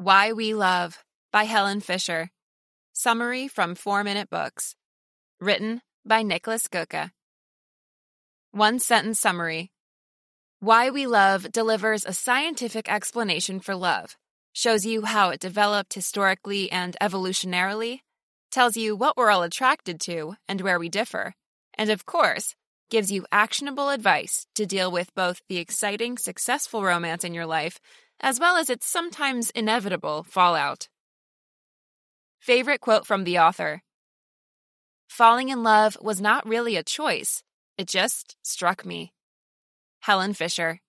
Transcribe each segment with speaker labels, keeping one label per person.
Speaker 1: Why We Love by Helen Fisher. Summary from 4 Minute Books. Written by Nicholas Göke. One sentence summary Why We Love delivers a scientific explanation for love, shows you how it developed historically and evolutionarily, tells you what we're all attracted to and where we differ, and of course, gives you actionable advice to deal with both the exciting, successful romance in your life as well as its sometimes inevitable fallout. Favorite quote from the author Falling in love was not really a choice, it just struck me. Helen Fisher.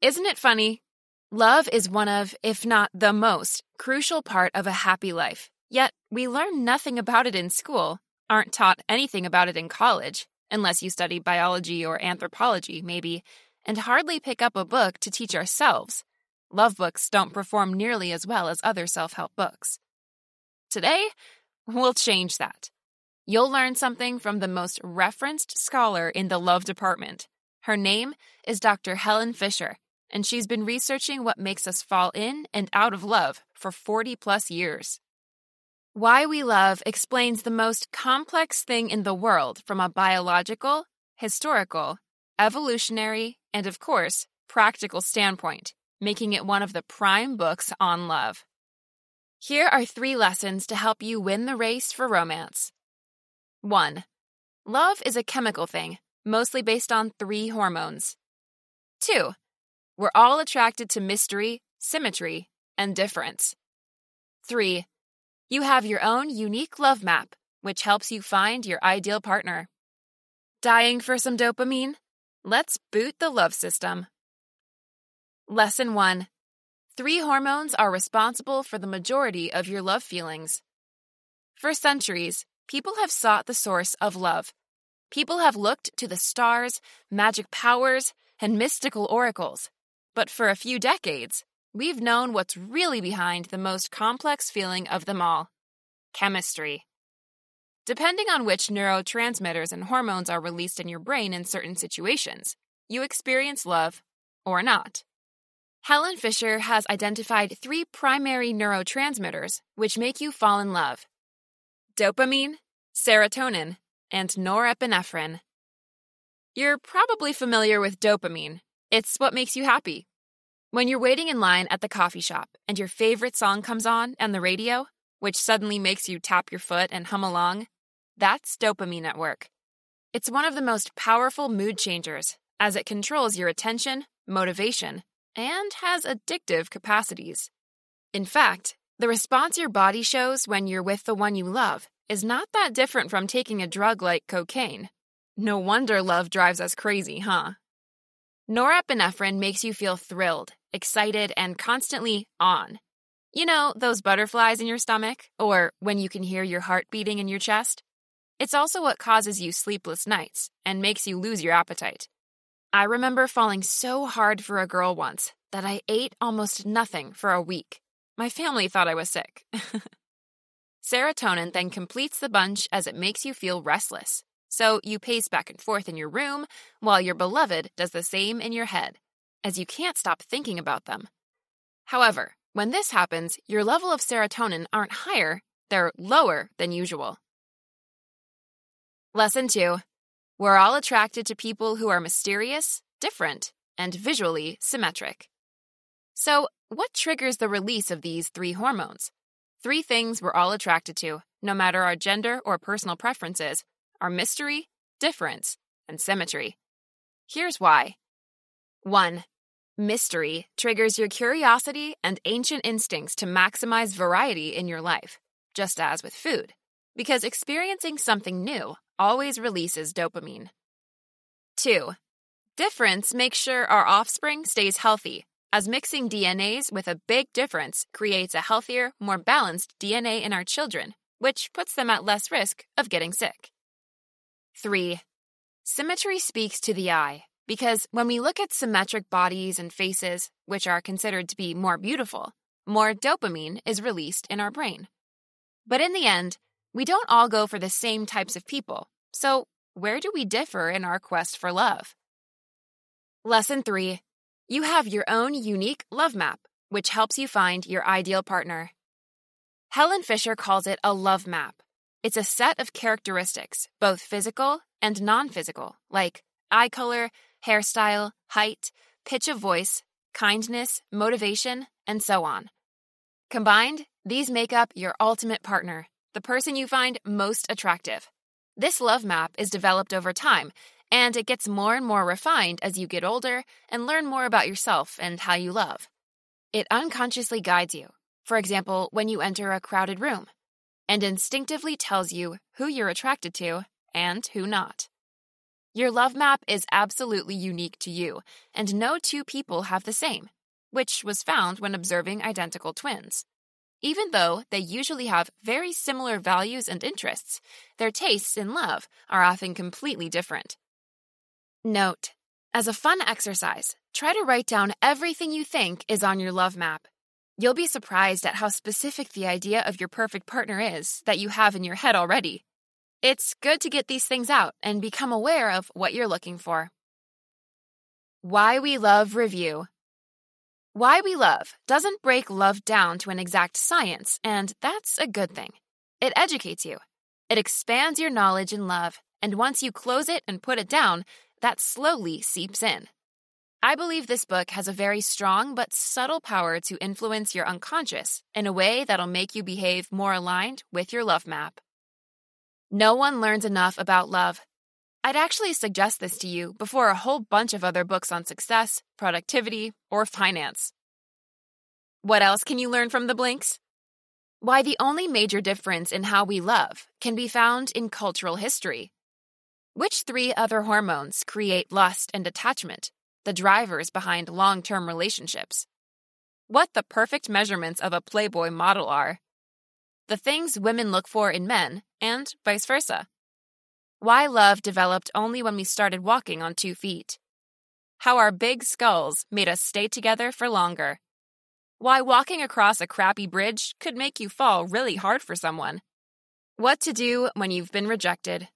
Speaker 1: Isn't it funny? Love is one of, if not the most, crucial part of a happy life. Yet, we learn nothing about it in school, aren't taught anything about it in college, unless you study biology or anthropology, maybe, and hardly pick up a book to teach ourselves. Love books don't perform nearly as well as other self help books. Today, we'll change that. You'll learn something from the most referenced scholar in the love department. Her name is Dr. Helen Fisher, and she's been researching what makes us fall in and out of love for 40 plus years. Why We Love explains the most complex thing in the world from a biological, historical, evolutionary, and of course, practical standpoint making it one of the prime books on love. Here are three lessons to help you win the race for romance. 1. Love is a chemical thing, mostly based on three hormones. 2. We're all attracted to mystery, symmetry, and difference. 3. You have your own unique love map, which helps you find your ideal partner. Dying for some dopamine? Let's boot the love system. Lesson 1 Three hormones are responsible for the majority of your love feelings. For centuries, people have sought the source of love. People have looked to the stars, magic powers, and mystical oracles. But for a few decades, we've known what's really behind the most complex feeling of them all chemistry. Depending on which neurotransmitters and hormones are released in your brain in certain situations, you experience love or not. Helen Fisher has identified three primary neurotransmitters which make you fall in love dopamine, serotonin, and norepinephrine. You're probably familiar with dopamine. It's what makes you happy. When you're waiting in line at the coffee shop and your favorite song comes on and the radio, which suddenly makes you tap your foot and hum along, that's dopamine at work. It's one of the most powerful mood changers as it controls your attention, motivation, and has addictive capacities. In fact, the response your body shows when you're with the one you love is not that different from taking a drug like cocaine. No wonder love drives us crazy, huh? Norepinephrine makes you feel thrilled, excited, and constantly on. You know, those butterflies in your stomach, or when you can hear your heart beating in your chest? It's also what causes you sleepless nights and makes you lose your appetite. I remember falling so hard for a girl once that I ate almost nothing for a week. My family thought I was sick. Serotonin then completes the bunch as it makes you feel restless. So you pace back and forth in your room while your beloved does the same in your head, as you can't stop thinking about them. However, when this happens, your level of serotonin aren't higher, they're lower than usual. Lesson 2 we're all attracted to people who are mysterious, different, and visually symmetric. So, what triggers the release of these three hormones? Three things we're all attracted to, no matter our gender or personal preferences, are mystery, difference, and symmetry. Here's why 1. Mystery triggers your curiosity and ancient instincts to maximize variety in your life, just as with food, because experiencing something new always releases dopamine. 2. Difference makes sure our offspring stays healthy, as mixing DNAs with a big difference creates a healthier, more balanced DNA in our children, which puts them at less risk of getting sick. 3. Symmetry speaks to the eye, because when we look at symmetric bodies and faces, which are considered to be more beautiful, more dopamine is released in our brain. But in the end, we don't all go for the same types of people, so where do we differ in our quest for love? Lesson 3 You have your own unique love map, which helps you find your ideal partner. Helen Fisher calls it a love map. It's a set of characteristics, both physical and non physical, like eye color, hairstyle, height, pitch of voice, kindness, motivation, and so on. Combined, these make up your ultimate partner, the person you find most attractive. This love map is developed over time, and it gets more and more refined as you get older and learn more about yourself and how you love. It unconsciously guides you, for example, when you enter a crowded room, and instinctively tells you who you're attracted to and who not. Your love map is absolutely unique to you, and no two people have the same, which was found when observing identical twins. Even though they usually have very similar values and interests, their tastes in love are often completely different. Note As a fun exercise, try to write down everything you think is on your love map. You'll be surprised at how specific the idea of your perfect partner is that you have in your head already. It's good to get these things out and become aware of what you're looking for. Why We Love Review Why We Love doesn't break love down to an exact science, and that's a good thing. It educates you, it expands your knowledge in love, and once you close it and put it down, that slowly seeps in. I believe this book has a very strong but subtle power to influence your unconscious in a way that'll make you behave more aligned with your love map. No one learns enough about love. I'd actually suggest this to you before a whole bunch of other books on success, productivity, or finance. What else can you learn from the blinks? Why the only major difference in how we love can be found in cultural history. Which three other hormones create lust and attachment, the drivers behind long term relationships? What the perfect measurements of a Playboy model are the things women look for in men, and vice versa. Why love developed only when we started walking on two feet. How our big skulls made us stay together for longer. Why walking across a crappy bridge could make you fall really hard for someone. What to do when you've been rejected.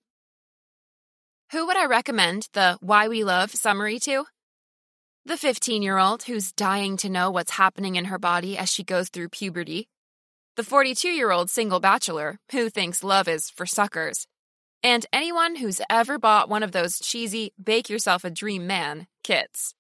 Speaker 1: Who would I recommend the Why We Love summary to? The 15 year old who's dying to know what's happening in her body as she goes through puberty the 42 year old single bachelor who thinks love is for suckers, and anyone who's ever bought one of those cheesy bake yourself a dream man kits.